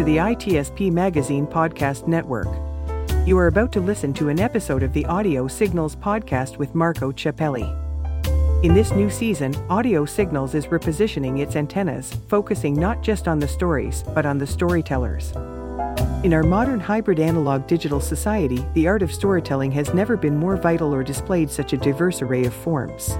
To the ITSP Magazine Podcast Network. You are about to listen to an episode of the Audio Signals podcast with Marco Ciappelli. In this new season, Audio Signals is repositioning its antennas, focusing not just on the stories, but on the storytellers. In our modern hybrid analog digital society, the art of storytelling has never been more vital or displayed such a diverse array of forms.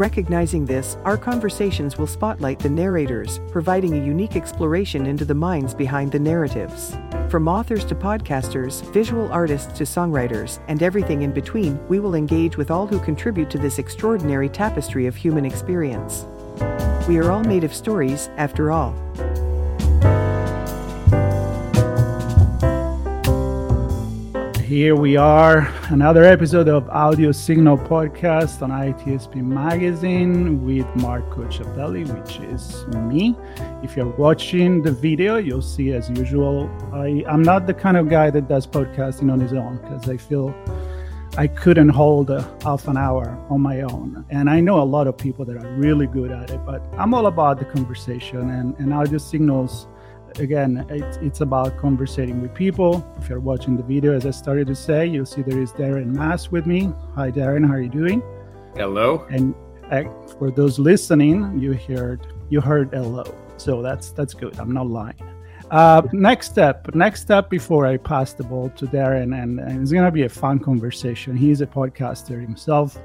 Recognizing this, our conversations will spotlight the narrators, providing a unique exploration into the minds behind the narratives. From authors to podcasters, visual artists to songwriters, and everything in between, we will engage with all who contribute to this extraordinary tapestry of human experience. We are all made of stories, after all. Here we are, another episode of Audio Signal Podcast on ITSP Magazine with Marco Ciappelli, which is me. If you're watching the video, you'll see, as usual, I, I'm not the kind of guy that does podcasting on his own because I feel I couldn't hold a half an hour on my own. And I know a lot of people that are really good at it, but I'm all about the conversation and, and audio signals again, it's, it's about conversating with people. If you're watching the video, as I started to say, you'll see there is Darren Mass with me. Hi, Darren. How are you doing? Hello. And uh, for those listening, you heard you heard hello, so that's that's good. I'm not lying. Uh, next step, next step before I pass the ball to Darren, and, and it's gonna be a fun conversation. He's a podcaster himself.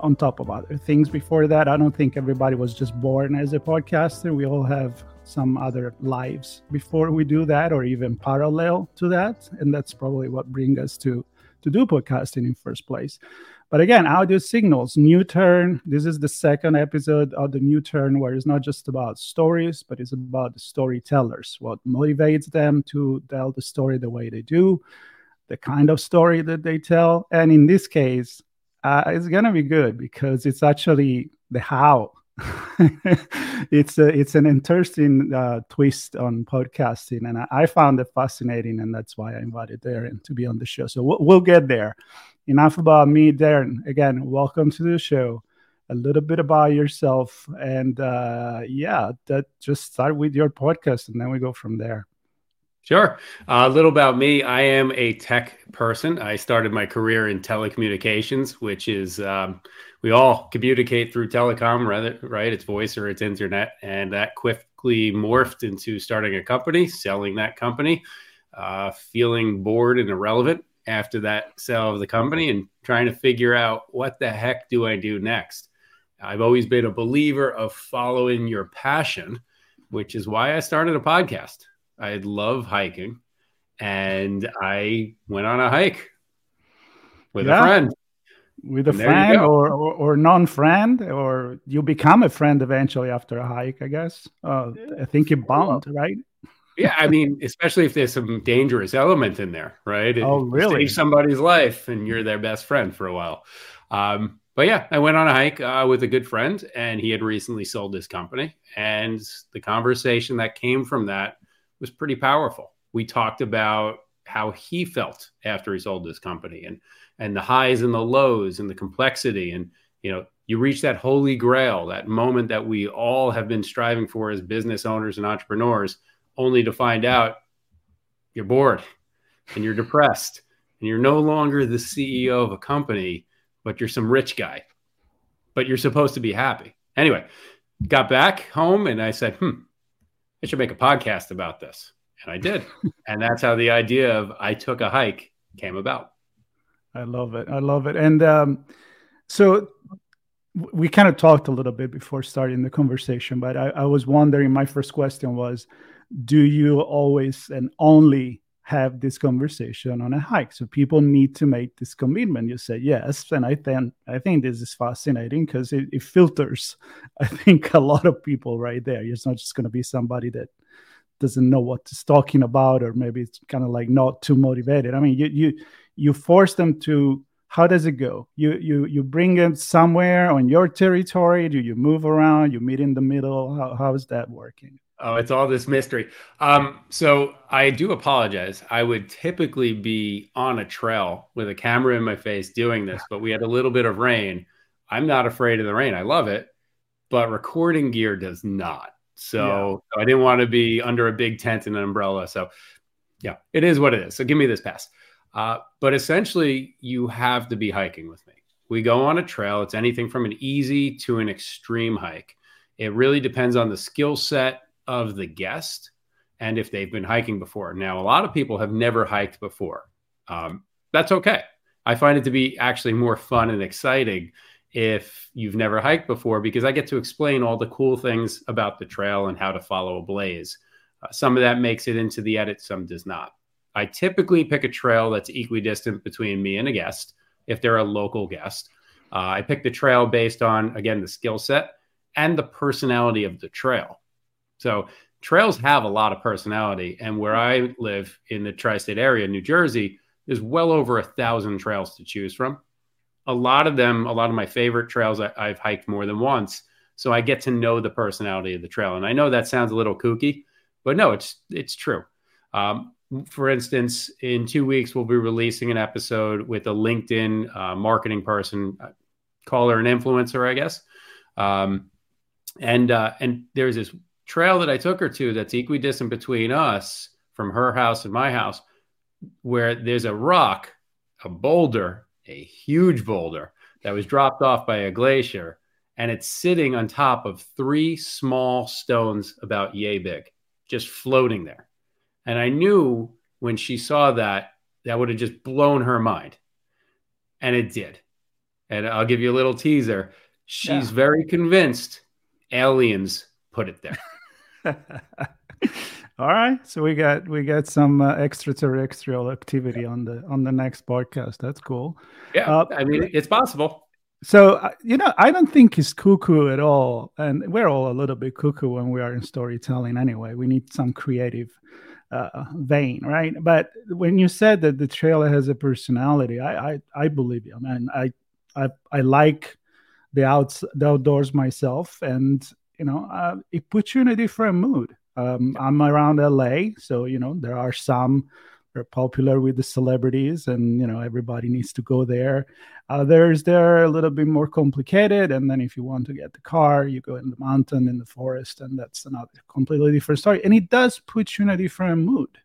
On top of other things, before that, I don't think everybody was just born as a podcaster. We all have some other lives. Before we do that or even parallel to that and that's probably what brings us to to do podcasting in first place. But again audio signals new turn. This is the second episode of the new turn where it's not just about stories but it's about the storytellers what motivates them to tell the story the way they do the kind of story that they tell. And in this case uh, it's gonna be good because it's actually the how it's a, it's an interesting uh, twist on podcasting, and I, I, found it fascinating, and that's why I invited Darren to be on the show. So we'll, we'll get there. Enough about me, Darren. Again, welcome to the show. A little bit about yourself, and uh, yeah, that just start with your podcast, and then we go from there. Sure. Uh, a little about me. I am a tech person. I started my career in telecommunications, which is um, we all communicate through telecom, rather, right? It's voice or it's internet. And that quickly morphed into starting a company, selling that company, uh, feeling bored and irrelevant after that sale of the company and trying to figure out what the heck do I do next? I've always been a believer of following your passion, which is why I started a podcast. I love hiking and I went on a hike with yeah. a friend. With a friend or, or, or, non-friend or you become a friend eventually after a hike i guess. Uh, i think you bond right? yeah i mean especially if there's some dangerous element in there right? Oh really? save somebody's life and you're their best friend for a while. Um, but yeah i went on a hike uh, with a good friend and he had recently sold his company and the conversation that came from that was pretty powerful. We talked about how he felt after he sold his company and and the highs and the lows and the complexity. And you know you reach that holy grail that moment that we all have been striving for as business owners and entrepreneurs only to find out you're bored and you're depressed and you're no longer the CEO of a company but you're some rich guy but you're supposed to be happy. Anyway got back home and I said hmm I should make a podcast about this and I did and that's how the idea of I took a hike came about I love it. I love it. And um, so we kind of talked a little bit before starting the conversation, but I, I, was wondering. My first question was, do you always and only have this conversation on a hike? So people need to make this commitment. You say yes, and I think I think this is fascinating because it, it filters. I think a lot of people right there. It's not just going to be somebody that doesn't know what it's talking about, or maybe it's kind of like not too motivated. I mean, you you you force them to how does it go you you you bring them somewhere on your territory do you move around you meet in the middle how, how is that working oh it's all this mystery um, so i do apologize i would typically be on a trail with a camera in my face doing this but we had a little bit of rain i'm not afraid of the rain i love it but recording gear does not So, yeah. I didn't want to be under a big tent and an umbrella. So, yeah, it is what it is. So, give me this pass. Uh, but essentially, you have to be hiking with me. We go on a trail. It's anything from an easy to an extreme hike. It really depends on the skill set of the guest and if they've been hiking before. Now, a lot of people have never hiked before. Um, that's okay. I find it to be actually more fun and exciting if you've never hiked before because I get to explain all the cool things about the trail and how to follow a blaze. Uh, some of that makes it into the edit, some does not. I typically pick a trail that's equidistant between me and a guest if they're a local guest. Uh, I pick the trail based on, again, the skill set and the personality of the trail. So trails have a lot of personality. And where I live in the tri state area, New Jersey, there's well over a thousand trails to choose from. A lot of them, a lot of my favorite trails I, I've hiked more than once. So I get to know the personality of the trail. And I know that sounds a little kooky, but no, it's it's true. Um, for instance, in two weeks, we'll be releasing an episode with a LinkedIn uh, marketing person, uh, call her an influencer, I guess. Um, and uh, and there's this trail that I took her to that's equidistant between us from her house and my house, where there's a rock, a boulder, a huge boulder that was dropped off by a glacier, and it's sitting on top of three small stones about yay big, just floating there. And I knew when she saw that, that would have just blown her mind. And it did. And I'll give you a little teaser. She's yeah. very convinced aliens put it there. All right, so we got we got some uh, extraterrestrial activity on the on the next podcast. That's cool. Yeah, uh, I mean it's possible. So uh, you know, I don't think it's cuckoo at all, and we're all a little bit cuckoo when we are in storytelling. Anyway, we need some creative uh, vein, right? But when you said that the trailer has a personality, I I, I believe you. I mean, I I I like the outs the outdoors myself, and you know, uh, it puts you in a different mood. Um, I'm around LA, so you know there are some are popular with the celebrities, and you know everybody needs to go there. Others they're a little bit more complicated, and then if you want to get the car, you go in the mountain, in the forest, and that's another completely different story. And it does put you in a different mood.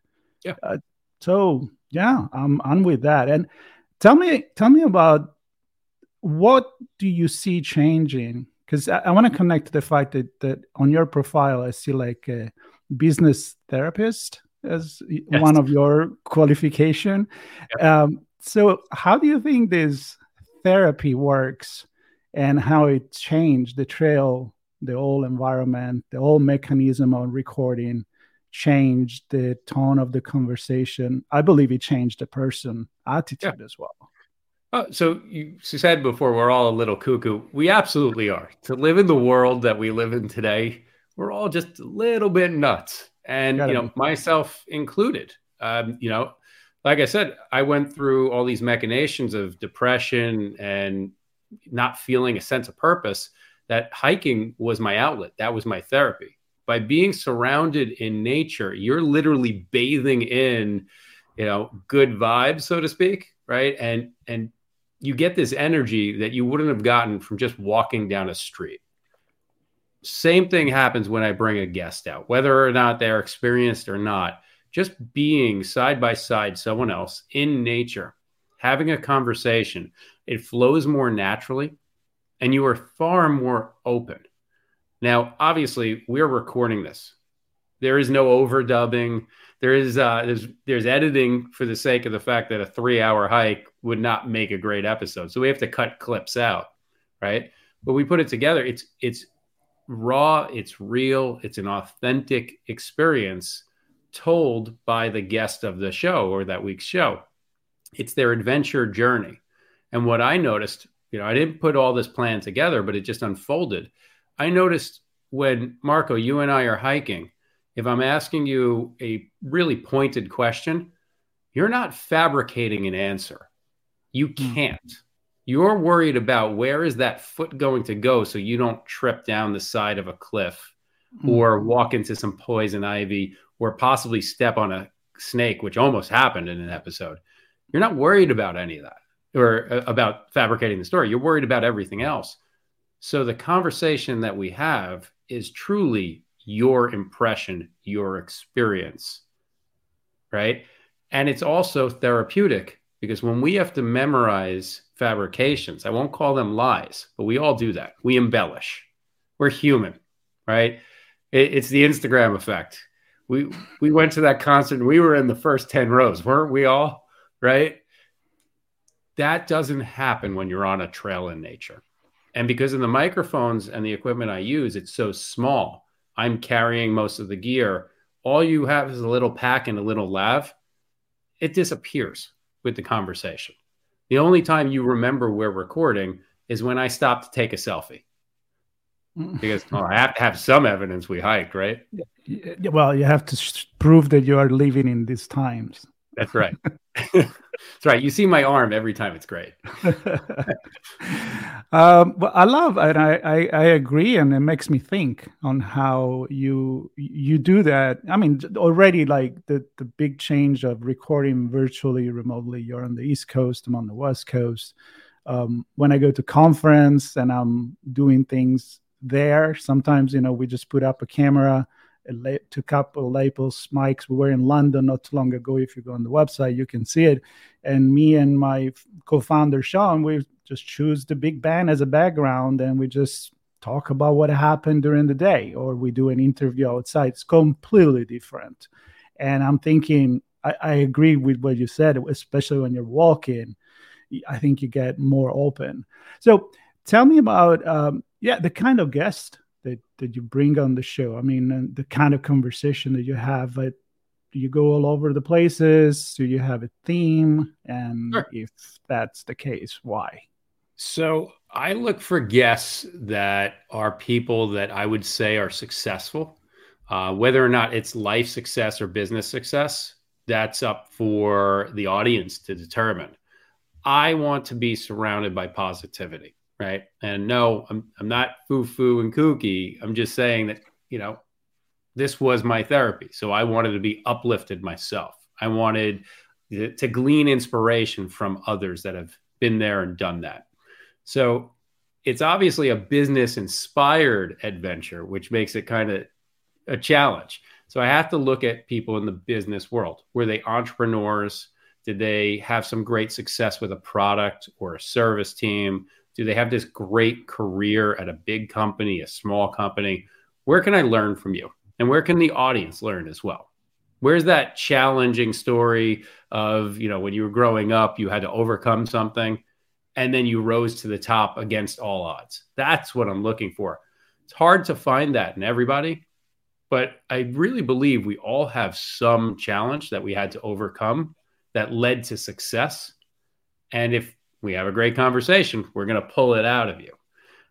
Yeah. Uh, so yeah, I'm on with that. And tell me, tell me about what do you see changing because I, I want to connect to the fact that that on your profile I see like a business therapist as yes. one of your qualification. Um, so how do you think this therapy works and how it changed the trail, the whole environment, the whole mechanism of recording? changed the tone of the conversation. I believe it changed the person attitude yeah. as well. Oh, so you said before we're all a little cuckoo. We absolutely are. To live in the world that we live in today, we're all just a little bit nuts, and you know, myself included. Um, you know, like I said, I went through all these machinations of depression and not feeling a sense of purpose. That hiking was my outlet. That was my therapy. By being surrounded in nature, you're literally bathing in, you know, good vibes, so to speak, right? And and you get this energy that you wouldn't have gotten from just walking down a street. Same thing happens when I bring a guest out, whether or not they're experienced or not. Just being side by side someone else in nature, having a conversation, it flows more naturally and you are far more open. Now, obviously, we're recording this. There is no overdubbing. There is uh, there's there's editing for the sake of the fact that a three hour hike would not make a great episode. So we have to cut clips out, right? But we put it together. It's it's raw, it's real, it's an authentic experience told by the guest of the show or that week's show. It's their adventure journey. And what I noticed, you know, I didn't put all this plan together, but it just unfolded. I noticed when Marco, you and I are hiking, if I'm asking you a really pointed question, you're not fabricating an answer. You hmm. can't. You're worried about where is that foot going to go so you don't trip down the side of a cliff mm. or walk into some poison ivy or possibly step on a snake, which almost happened in an episode. You're not worried about any of that or uh, about fabricating the story. You're worried about everything else. So the conversation that we have is truly your impression, your experience, right? And it's also therapeutic because when we have to memorize fabrications, I won't call them lies, but we all do that. We embellish. We're human, right? It, it's the Instagram effect. We we went to that concert. we were in the first ten rows, weren't we all? Right? That doesn't happen when you're on a trail in nature. And because of the microphones and the equipment I use, it's so small. I'm carrying most of the gear. All you have is a little pack and a little lav. It disappears with the conversation. The only time you remember we're recording is when I stop to take a selfie. Mm. Because well, I have to have some evidence we hiked, right? Well, you have to prove that you are living in these times. That's right. That's right. You see my arm every time. It's great. um, well, I love and I, I, I agree, and it makes me think on how you you do that. I mean, already like the the big change of recording virtually, remotely. You're on the East Coast. I'm on the West Coast. Um, when I go to conference and I'm doing things there, sometimes you know we just put up a camera to couple lapels mics. We were in London not too long ago. If you go on the website, you can see it. And me and my co-founder Sean, we just choose the Big Ben as a background, and we just talk about what happened during the day, or we do an interview outside. It's completely different. And I'm thinking, I, I agree with what you said, especially when you're walking. I think you get more open. So tell me about um, yeah the kind of guest that that you bring on the show? I mean, the kind of conversation that you have. But do you go all over the places? Do you have a theme? And sure. if that's the case, why? So I look for guests that are people that I would say are successful. Uh, whether or not it's life success or business success, that's up for the audience to determine. I want to be surrounded by positivity right? And no, I'm I'm not foo foo and kooky. I'm just saying that you know this was my therapy, so I wanted to be uplifted myself. I wanted to glean inspiration from others that have been there and done that. So it's obviously a business inspired adventure, which makes it kind of a challenge. So I have to look at people in the business world. Were they entrepreneurs? Did they have some great success with a product or a service team? Do they have this great career at a big company, a small company? Where can I learn from you? And where can the audience learn as well? Where's that challenging story of, you know, when you were growing up, you had to overcome something and then you rose to the top against all odds? That's what I'm looking for. It's hard to find that in everybody, but I really believe we all have some challenge that we had to overcome that led to success. And if we have a great conversation, we're going to pull it out of you.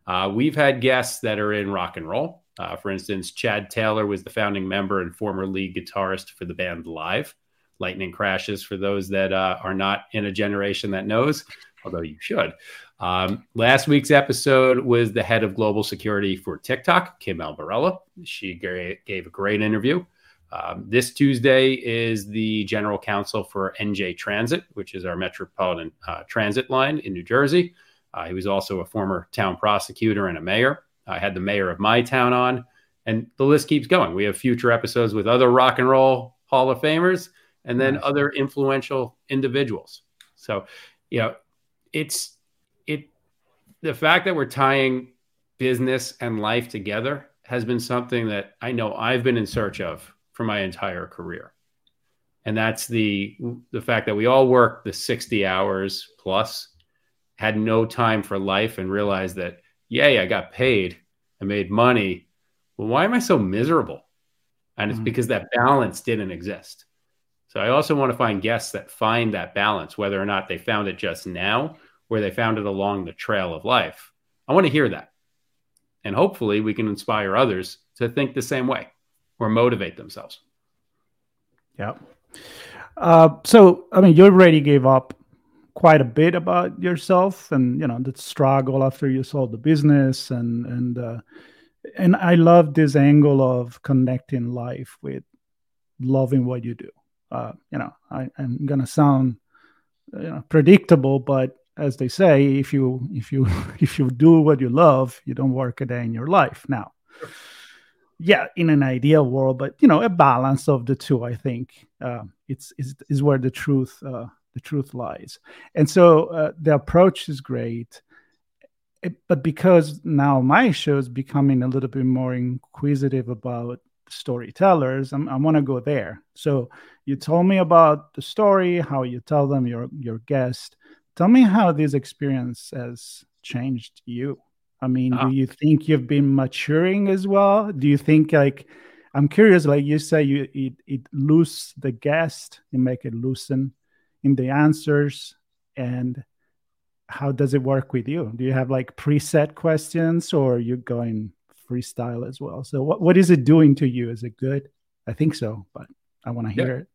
Uh, we've had guests that are in rock and roll. Uh, for instance, Chad Taylor was the founding member and former lead guitarist for the band Live. Lightning Crashes, for those that uh, are not in a generation that knows, although you should. Um, last week's episode was the head of global security for TikTok, Kim Albarella. She gave a great interview. Um, this Tuesday is the general counsel for NJ Transit, which is our metropolitan uh, transit line in New Jersey. Uh, he was also a former town prosecutor and a mayor. I had the mayor of my town on, and the list keeps going. We have future episodes with other rock and roll Hall of Famers and then nice. other influential individuals. So, you know, it's it the fact that we're tying business and life together has been something that I know I've been in search of for my entire career. And that's the the fact that we all work the 60 hours plus, had no time for life and realized that, yay, I got paid, I made money. Well, why am I so miserable? And it's mm-hmm. because that balance didn't exist. So I also want to find guests that find that balance, whether or not they found it just now or they found it along the trail of life. I want to hear that. And hopefully we can inspire others to think the same way or motivate themselves. Yeah. Uh, so, I mean, you already gave up quite a bit about yourself and, you know, the struggle after you sold the business and, and, uh, and I love this angle of connecting life with loving what you do. Uh, you know, I, I'm going to sound, you know, predictable, but as they say, if you, if you, if you do what you love, you don't work a day in your life now. Yeah, in an ideal world, but you know, a balance of the two, I think, uh, it's is is where the truth uh, the truth lies. And so uh, the approach is great, it, but because now my show is becoming a little bit more inquisitive about storytellers, I'm, i want to go there. So you told me about the story, how you tell them your your guest. Tell me how this experience has changed you. I mean, do ah. you think you've been maturing as well? Do you think like I'm curious, like you say, you it, it loose the guest, you make it loosen in the answers, and how does it work with you? Do you have like preset questions, or you going freestyle as well? So what what is it doing to you? Is it good? I think so, but I want to hear yep. it.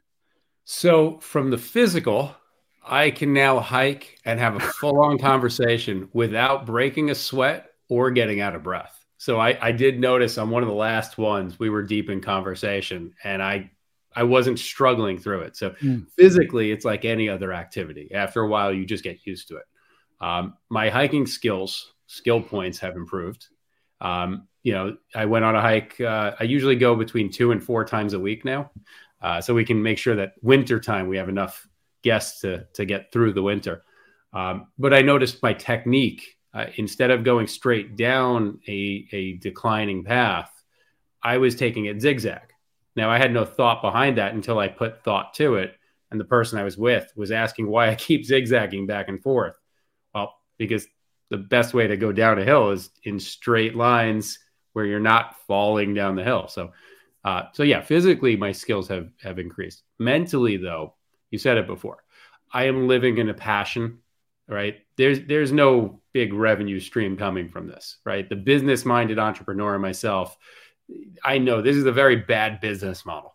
So from the physical, I can now hike and have a full on conversation without breaking a sweat or getting out of breath. So I, I did notice on one of the last ones we were deep in conversation and I I wasn't struggling through it. So mm. physically, it's like any other activity. After a while, you just get used to it. Um, my hiking skills, skill points have improved. Um, you know, I went on a hike. Uh, I usually go between two and four times a week now, uh, so we can make sure that winter time we have enough guests to to get through the winter. Um, but I noticed my technique uh, instead of going straight down a, a declining path, I was taking it zigzag. Now, I had no thought behind that until I put thought to it. And the person I was with was asking why I keep zigzagging back and forth. Well, because the best way to go down a hill is in straight lines where you're not falling down the hill. So, uh, so yeah, physically my skills have have increased. Mentally, though, you said it before, I am living in a passion right? There's there's no big revenue stream coming from this, right? The business minded entrepreneur myself, I know this is a very bad business model.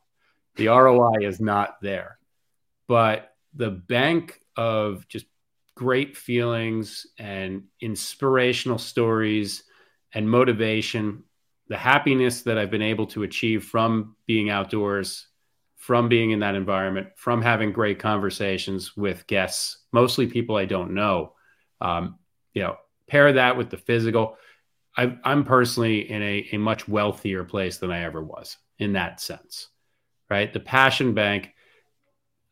The ROI is not there, but the bank of just great feelings and inspirational stories and motivation, the happiness that I've been able to achieve from being outdoors from being in that environment, from having great conversations with guests, mostly people I don't know. Um, you know, pair that with the physical. I, am personally in a, a much wealthier place than I ever was in that sense, right? The passion bank.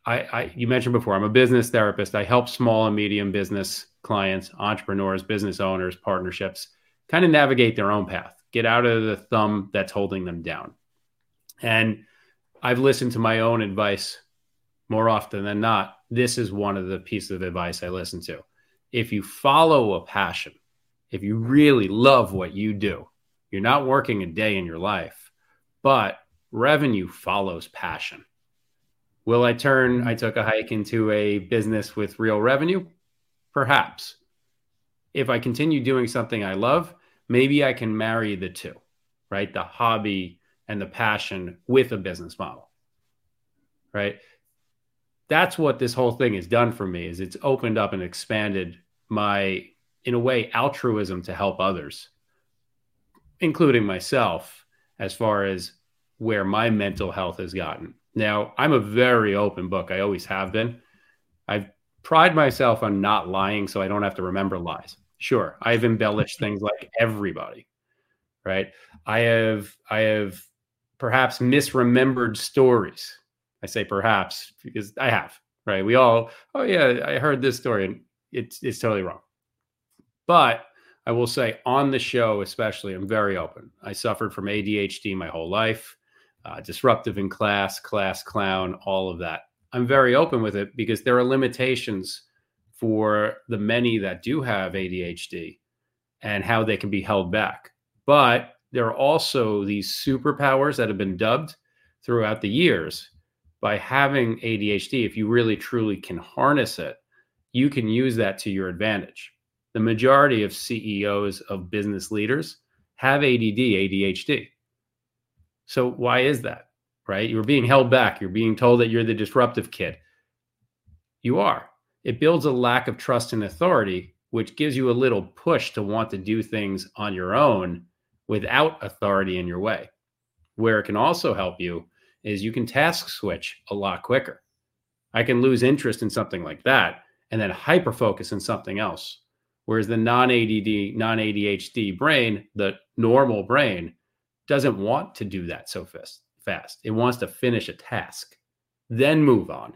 I, I you mentioned before, I'm a business therapist. I help small and medium business clients, entrepreneurs, business owners, partnerships kind of navigate their own path, get out of the thumb that's holding them down. And I've listened to my own advice more often than not. This is one of the pieces of advice I listen to. If you follow a passion, if you really love what you do, you're not working a day in your life, but revenue follows passion. Will I turn, I mm-hmm. took a hike into a business with real revenue? Perhaps. If I continue doing something I love, maybe I can marry the two, right? The hobby and the passion with a business model. Right? That's what this whole thing has done for me is it's opened up and expanded my in a way altruism to help others including myself as far as where my mental health has gotten. Now, I'm a very open book. I always have been. I've pride myself on not lying so I don't have to remember lies. Sure, I've embellished things like everybody. Right? I have I have perhaps misremembered stories. I say perhaps because I have, right? We all, oh yeah, I heard this story and it's it's totally wrong. But I will say on the show, especially, I'm very open. I suffered from ADHD my whole life, uh, disruptive in class, class clown, all of that. I'm very open with it because there are limitations for the many that do have ADHD and how they can be held back. But there are also these superpowers that have been dubbed throughout the years by having ADHD. If you really truly can harness it, you can use that to your advantage. The majority of CEOs of business leaders have ADD, ADHD. So why is that? Right? You're being held back. You're being told that you're the disruptive kid. You are. It builds a lack of trust and authority, which gives you a little push to want to do things on your own without authority in your way. Where it can also help you is you can task switch a lot quicker. I can lose interest in something like that and then hyper focus in something else. Whereas the non ADD, non ADHD brain, the normal brain, doesn't want to do that so fast. Fast. It wants to finish a task, then move on.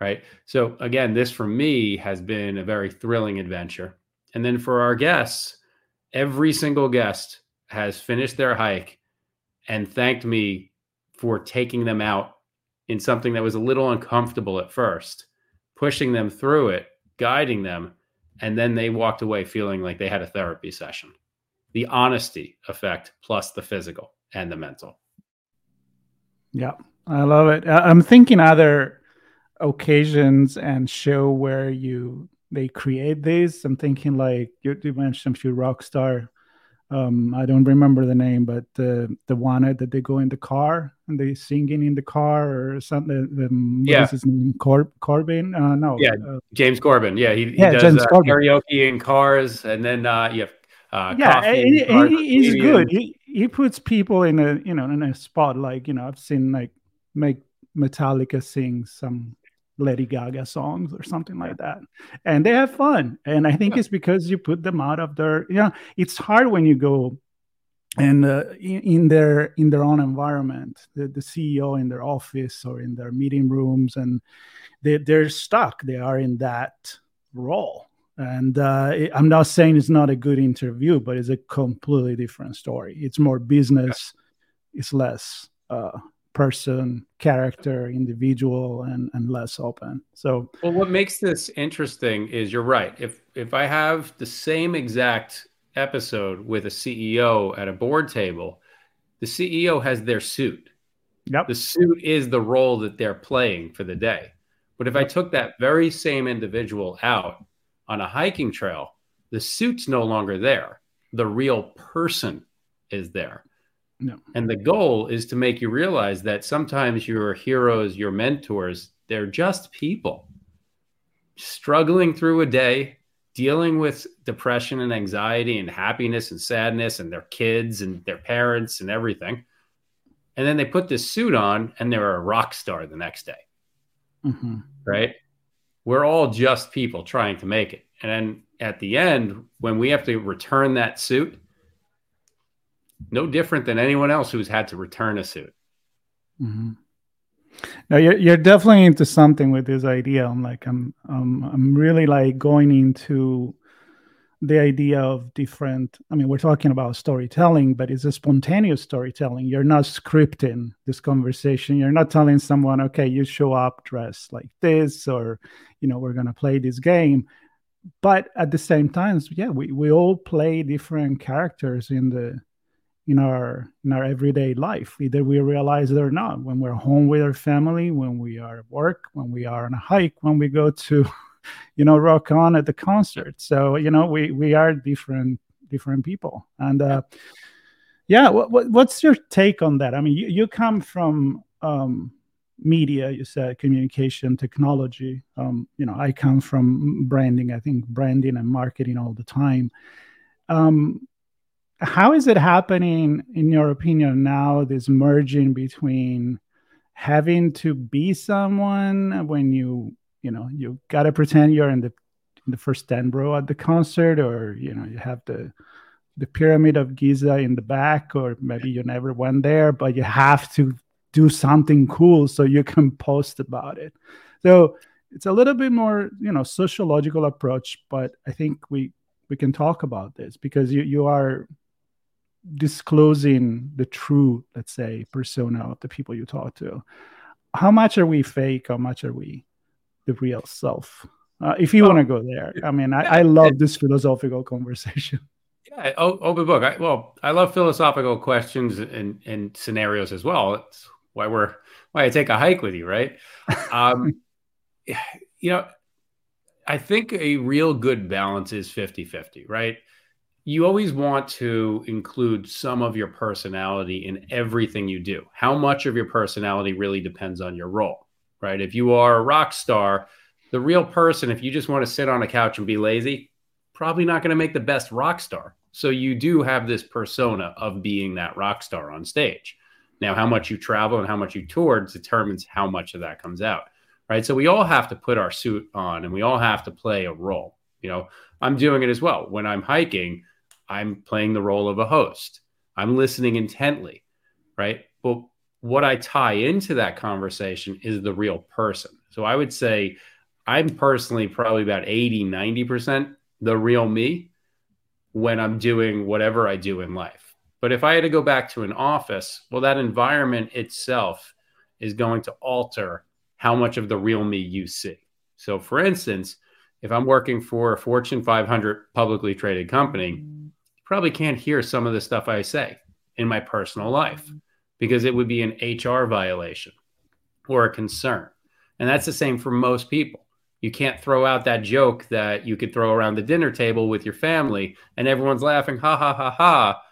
Right. So again, this for me has been a very thrilling adventure. And then for our guests, every single guest has finished their hike and thanked me for taking them out in something that was a little uncomfortable at first, pushing them through it, guiding them, and then they walked away feeling like they had a therapy session the honesty effect plus the physical and the mental. Yeah, I love it. I'm thinking other occasions and show where you they create this. I'm thinking like you, you mentioned a few rock star. Um, I don't remember the name, but the the one that they go in the car and they singing in the car or something. The, yeah, his name? Cor- Corbin? Uh, no, yeah, uh, James Corbin. Yeah, he, he yeah, does uh, karaoke in cars, and then uh, you have uh, yeah, he, he's good. He he puts people in a you know in a spot like you know I've seen like make Metallica sing some Lady Gaga songs or something like that, and they have fun. And I think yeah. it's because you put them out of their you know it's hard when you go and uh, in, in, their in their own environment the, the ceo in their office or in their meeting rooms and they, they're stuck they are in that role and uh, I'm not saying it's not a good interview, but it's a completely different story. It's more business, it's less uh, person, character, individual, and and less open. So, well, what makes this interesting is you're right. If if I have the same exact episode with a CEO at a board table, the CEO has their suit. Yep. The suit is the role that they're playing for the day. But if I took that very same individual out on a hiking trail, the suit's no longer there. The real person is there. No. And the goal is to make you realize that sometimes your heroes, your mentors, they're just people struggling through a day, dealing with depression and anxiety and happiness and sadness and their kids and their parents and everything. And then they put this suit on and they're a rock star the next day. Mm-hmm. Right we're all just people trying to make it. And then at the end, when we have to return that suit, no different than anyone else who's had to return a suit. Mm-hmm. Now you're you're definitely into something with this idea. I'm like I'm um I'm really like going into the idea of different i mean we're talking about storytelling but it's a spontaneous storytelling you're not scripting this conversation you're not telling someone okay you show up dressed like this or you know we're going to play this game but at the same time yeah we, we all play different characters in the in our in our everyday life either we realize it or not. When we're home with our family when we are at work when we are on a hike when we go to you know rock on at the concert. So you know we we are different different people. And uh yeah what, what what's your take on that? I mean you, you come from um media you said communication technology. Um you know i come from branding i think branding and marketing all the time. Um how is it happening in your opinion now this merging between having to be someone when you you know you got to pretend you're in the in the first 10 row at the concert or you know you have the the pyramid of giza in the back or maybe you never went there but you have to do something cool so you can post about it. So it's a little bit more you know sociological approach but i think we we can talk about this because you you are disclosing the true let's say persona of the people you talk to how much are we fake how much are we the real self. Uh, if you want to go there, I mean, I, I love this philosophical conversation. Yeah, open book. I, well, I love philosophical questions and, and scenarios as well. It's why we're why I take a hike with you, right? Um, you know, I think a real good balance is 50 50, right? You always want to include some of your personality in everything you do. How much of your personality really depends on your role right? If you are a rock star, the real person, if you just want to sit on a couch and be lazy, probably not going to make the best rock star. So you do have this persona of being that rock star on stage. Now, how much you travel and how much you tour determines how much of that comes out, right? So we all have to put our suit on and we all have to play a role. You know, I'm doing it as well. When I'm hiking, I'm playing the role of a host. I'm listening intently, right? But what I tie into that conversation is the real person. So I would say I'm personally probably about 80, 90% the real me when I'm doing whatever I do in life. But if I had to go back to an office, well, that environment itself is going to alter how much of the real me you see. So, for instance, if I'm working for a Fortune 500 publicly traded company, you probably can't hear some of the stuff I say in my personal life mm-hmm. because it would be an HR violation or a concern. And that's the same for most people. You can't throw out that joke that you could throw around the dinner table with your family and everyone's laughing, ha ha ha ha,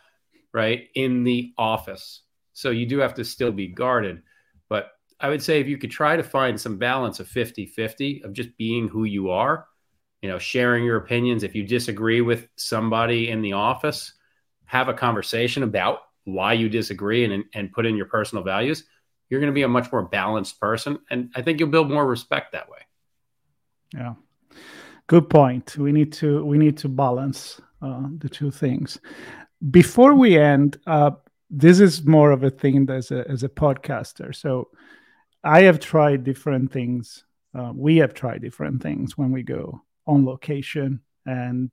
right? In the office. So you do have to still be guarded. But I would say if you could try to find some balance of 50 50 of just being who you are, you know, sharing your opinions. If you disagree with somebody in the office, have a conversation about why you disagree and, and put in your personal values. You're going to be a much more balanced person. And I think you'll build more respect that way. Yeah. Good point. We need to we need to balance uh, the two things. Before we end, uh, this is more of a thing as a as a podcaster. So I have tried different things. Uh, we have tried different things when we go on location and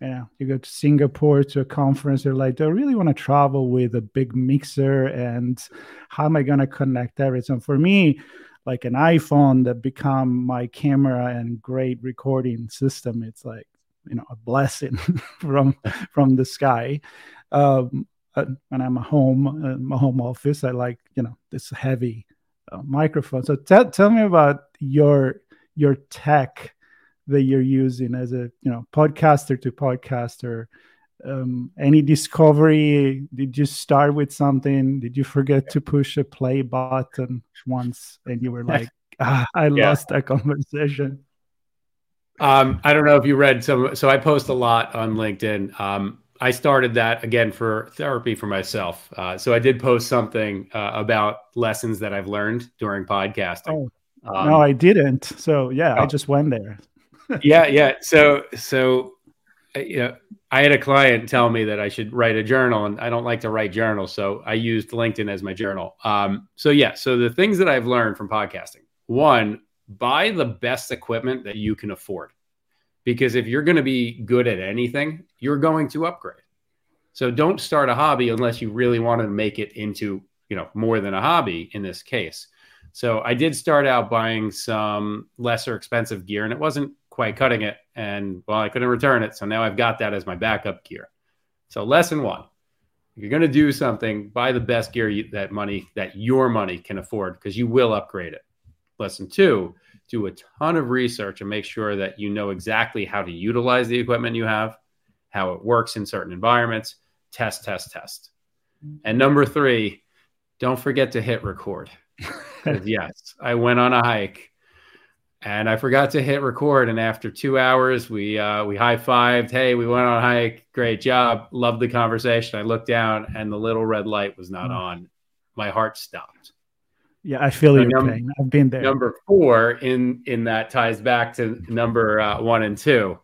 yeah, you go to Singapore to a conference, they're like, do I really want to travel with a big mixer? And how am I going to connect everything? For me, like an iPhone that become my camera and great recording system. It's like you know a blessing from from the sky. Um, uh, when I'm at home, uh, my home office, I like you know this heavy uh, microphone. So t- tell me about your your tech that you're using as a you know podcaster to podcaster. Um, any discovery? Did you start with something? Did you forget to push a play button once and you were like ah, i yeah. lost that conversation um, i don't know if you read some so i post a lot on linkedin. Um, i started that again for therapy for myself. Uh, so i did post something uh, about lessons that i've learned during podcasting. Oh, um, no i didn't. So yeah oh. i just went there yeah yeah so so uh, you know I had a client tell me that I should write a journal, and I don't like to write journals, so I used LinkedIn as my journal. Um, so yeah, so the things that I've learned from podcasting: one, buy the best equipment that you can afford, because if you're going to be good at anything, you're going to upgrade. So don't start a hobby unless you really want to make it into you know more than a hobby in this case. So I did start out buying some lesser expensive gear, and it wasn't quite cutting it. And well, I couldn't return it. So now I've got that as my backup gear. So lesson one, if you're going to do something, buy the best gear you, that money that your money can afford because you will upgrade it. Lesson two, do a ton of research and make sure that you know exactly how to utilize the equipment you have, how it works in certain environments. Test, test, test. And number three, don't forget to hit record. yes, I went on a hike and I forgot to hit record. And after two hours, we uh, we high fived. Hey, we went on a hike. Great job. Loved the conversation. I looked down, and the little red light was not mm. on. My heart stopped. Yeah, I feel so your num- pain. I've been there. Number four in in that ties back to number uh, one and two.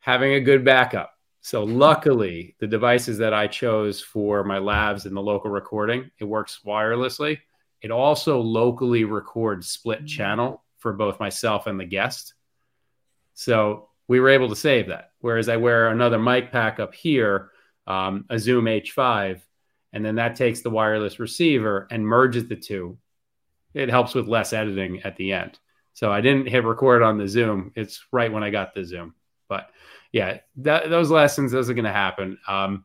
Having a good backup. So luckily, the devices that I chose for my lavs and the local recording, it works wirelessly. It also locally records split channel for both myself and the guest. So we were able to save that. Whereas I wear another mic pack up here, um, a Zoom H5, and then that takes the wireless receiver and merges the two. It helps with less editing at the end. So I didn't hit record on the Zoom. It's right when I got the Zoom. But yeah, that, those lessons, those are going to happen. Um,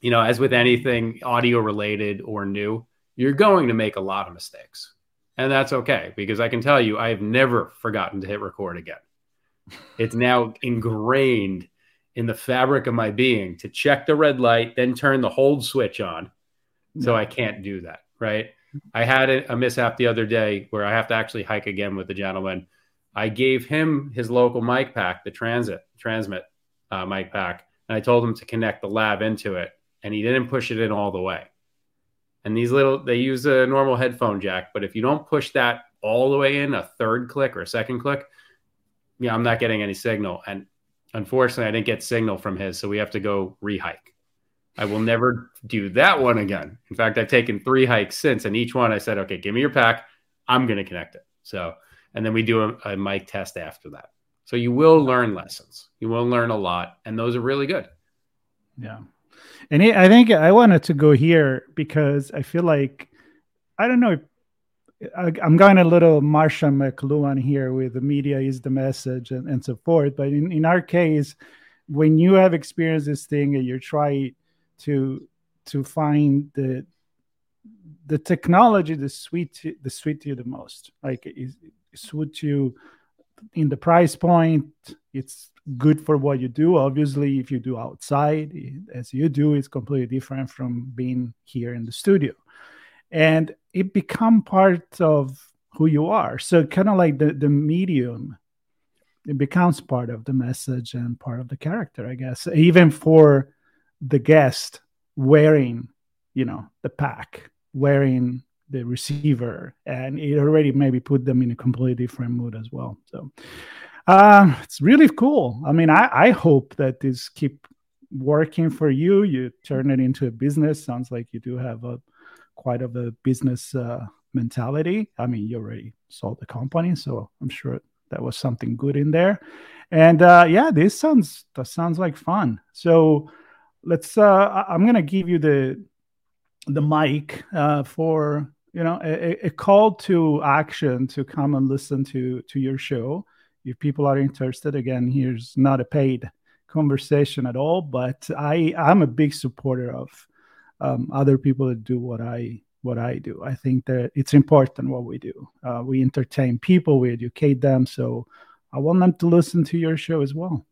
you know, as with anything audio related or new, you're going to make a lot of mistakes. And that's okay because I can tell you, I have never forgotten to hit record again. It's now ingrained in the fabric of my being to check the red light, then turn the hold switch on. So I can't do that. Right. I had a, mishap the other day where I have to actually hike again with the gentleman. I gave him his local mic pack, the transit transmit uh, mic pack, and I told him to connect the lav into it, and he didn't push it in all the way. And these little, they use a normal headphone jack, but if you don't push that all the way in, a third click or a second click, yeah, I'm not getting any signal. And unfortunately, I didn't get signal from his, so we have to go rehike. I will never do that one again. In fact, I've taken three hikes since, and each one I said, okay, give me your pack. I'm going to connect it. So, and then we do a, a mic test after that. So you will learn lessons. You will learn a lot, and those are really good. Yeah. And I think I wanted to go here because I feel like, I don't know, I, am going a little Marshall McLuhan here with the media is the message and, and so forth. But in, in our case, when you have experienced this thing and you're trying to to find the the technology the sweet the sweet you the most like it, suits you in the price point it's good for what you do. Obviously if you do outside as you do it's completely different from being here in the studio. And it become part of who you are. So kind of like the the medium it becomes part of the message and part of the character i guess. Even for the guest wearing, you know, the pack, wearing the receiver, and it already maybe put them in a completely different mood as well. So uh, it's really cool. I mean, I, I hope that this keep working for you. You turn it into a business. Sounds like you do have a quite of a business uh, mentality. I mean, you already sold the company, so I'm sure that was something good in there. And uh, yeah, this sounds that sounds like fun. So let's uh i'm gonna give you the the mic uh for you know a, a, call to action to come and listen to to your show if people are interested again here's not a paid conversation at all but i i'm a big supporter of um, other people that do what i what i do. I think that it's important what we do. Uh, we entertain people we educate them so i want them to listen to your show as well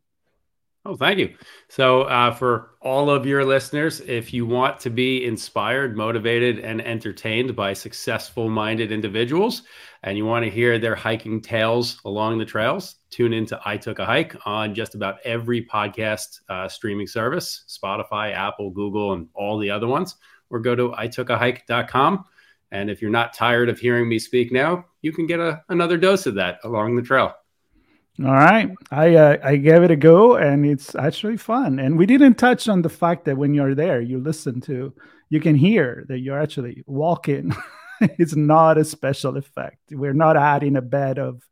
Oh, thank you. So, uh, for all of your listeners, if you want to be inspired, motivated, and entertained by successful minded individuals, and you want to hear their hiking tales along the trails, tune into I Took a Hike on just about every podcast uh, streaming service Spotify, Apple, Google, and all the other ones, or go to itookahike.com. And if you're not tired of hearing me speak now, you can get a, another dose of that along the trail. All right, I uh, I gave it a go, and it's actually fun. And we didn't touch on the fact that when you're there, you listen to, you can hear that you're actually walking. it's not a special effect. We're not adding a bed of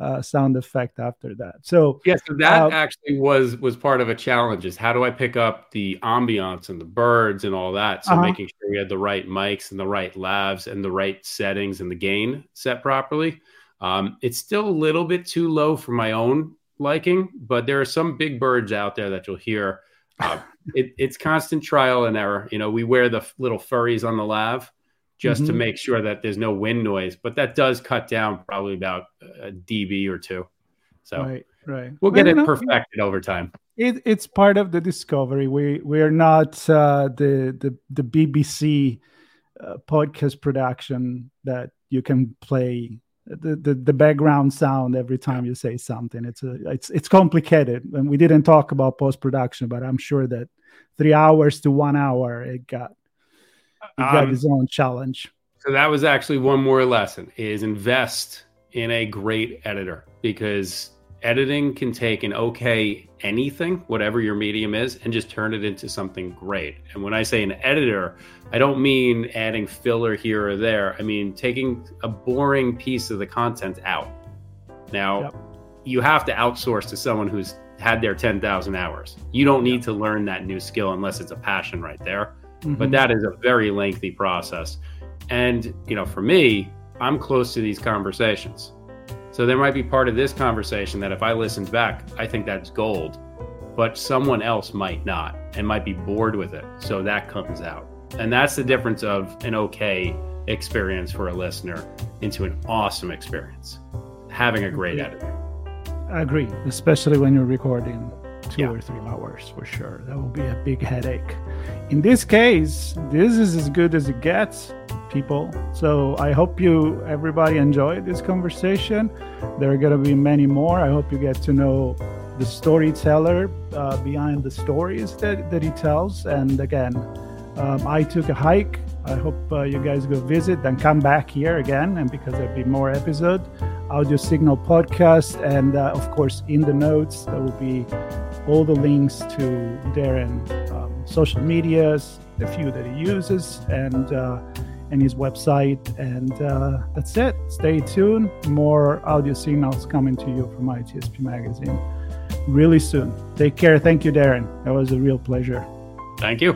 uh, sound effect after that. So yeah, so that uh, actually was was part of a challenge. Is how do I pick up the ambiance and the birds and all that? So uh-huh. making sure we had the right mics and the right lavs and the right settings and the gain set properly. Um, it's still a little bit too low for my own liking, but there are some big birds out there that you'll hear. Uh, it, it's constant trial and error. You know, we wear the little furries on the lav just mm-hmm. to make sure that there's no wind noise, but that does cut down probably about a dB or two. So right, right. we'll get it perfected over time. It, it's part of the discovery. We we are not uh, the the the BBC uh, podcast production that you can play the, the, the background sound every time you say something. It's a it's it's complicated, and we didn't talk about post production, but I'm sure that three hours to one hour it got it got um, its own challenge. So that was actually one more lesson: is invest in a great editor because editing can take an okay anything, whatever your medium is, and just turn it into something great. And when I say an editor, I don't mean adding filler here or there. I mean taking a boring piece of the content out. Now, yep. you have to outsource to someone who's had their 10,000 hours. You don't need yep. to learn that new skill unless it's a passion right there. Mm-hmm. But that is a very lengthy process. And, you know, for me, I'm close to these conversations. So there might be part of this conversation that if I listened back, I think that's gold, but someone else might not and might be bored with it. So that comes out. And that's the difference of an okay experience for a listener into an awesome experience. Having a great editor. I agree, especially when you're recording two yeah. or three hours for sure. That will be a big headache. In this case, this is as good as it gets people. So I hope you, everybody, enjoyed this conversation. There are going to be many more. I hope you get to know the storyteller uh, behind the stories that, that he tells. And again, um, I took a hike. I hope uh, you guys go visit and come back here again. And because there'll be more episode, Audio Signal podcast, and uh, of course in the notes there will be all the links to Darren um, social medias, the few that he uses, and uh, and his website. And uh, that's it. Stay tuned. More audio signals coming to you from ITSP Magazine really soon. Take care. Thank you, Darren. That was a real pleasure. Thank you.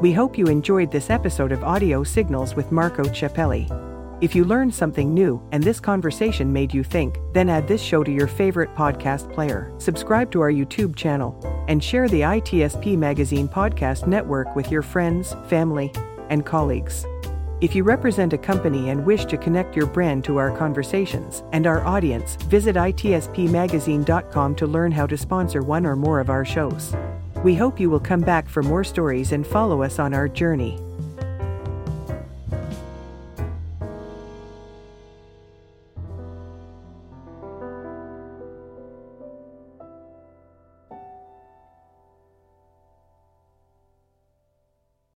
We hope you enjoyed this episode of Audio Signals with Marco Ciappelli. If you learned something new and this conversation made you think, then add this show to your favorite podcast player, subscribe to our YouTube channel, and share the ITSP Magazine podcast network with your friends, family, and colleagues. If you represent a company and wish to connect your brand to our conversations and our audience, visit itspmagazine.com to learn how to sponsor one or more of our shows. We hope you will come back for more stories and follow us on our journey.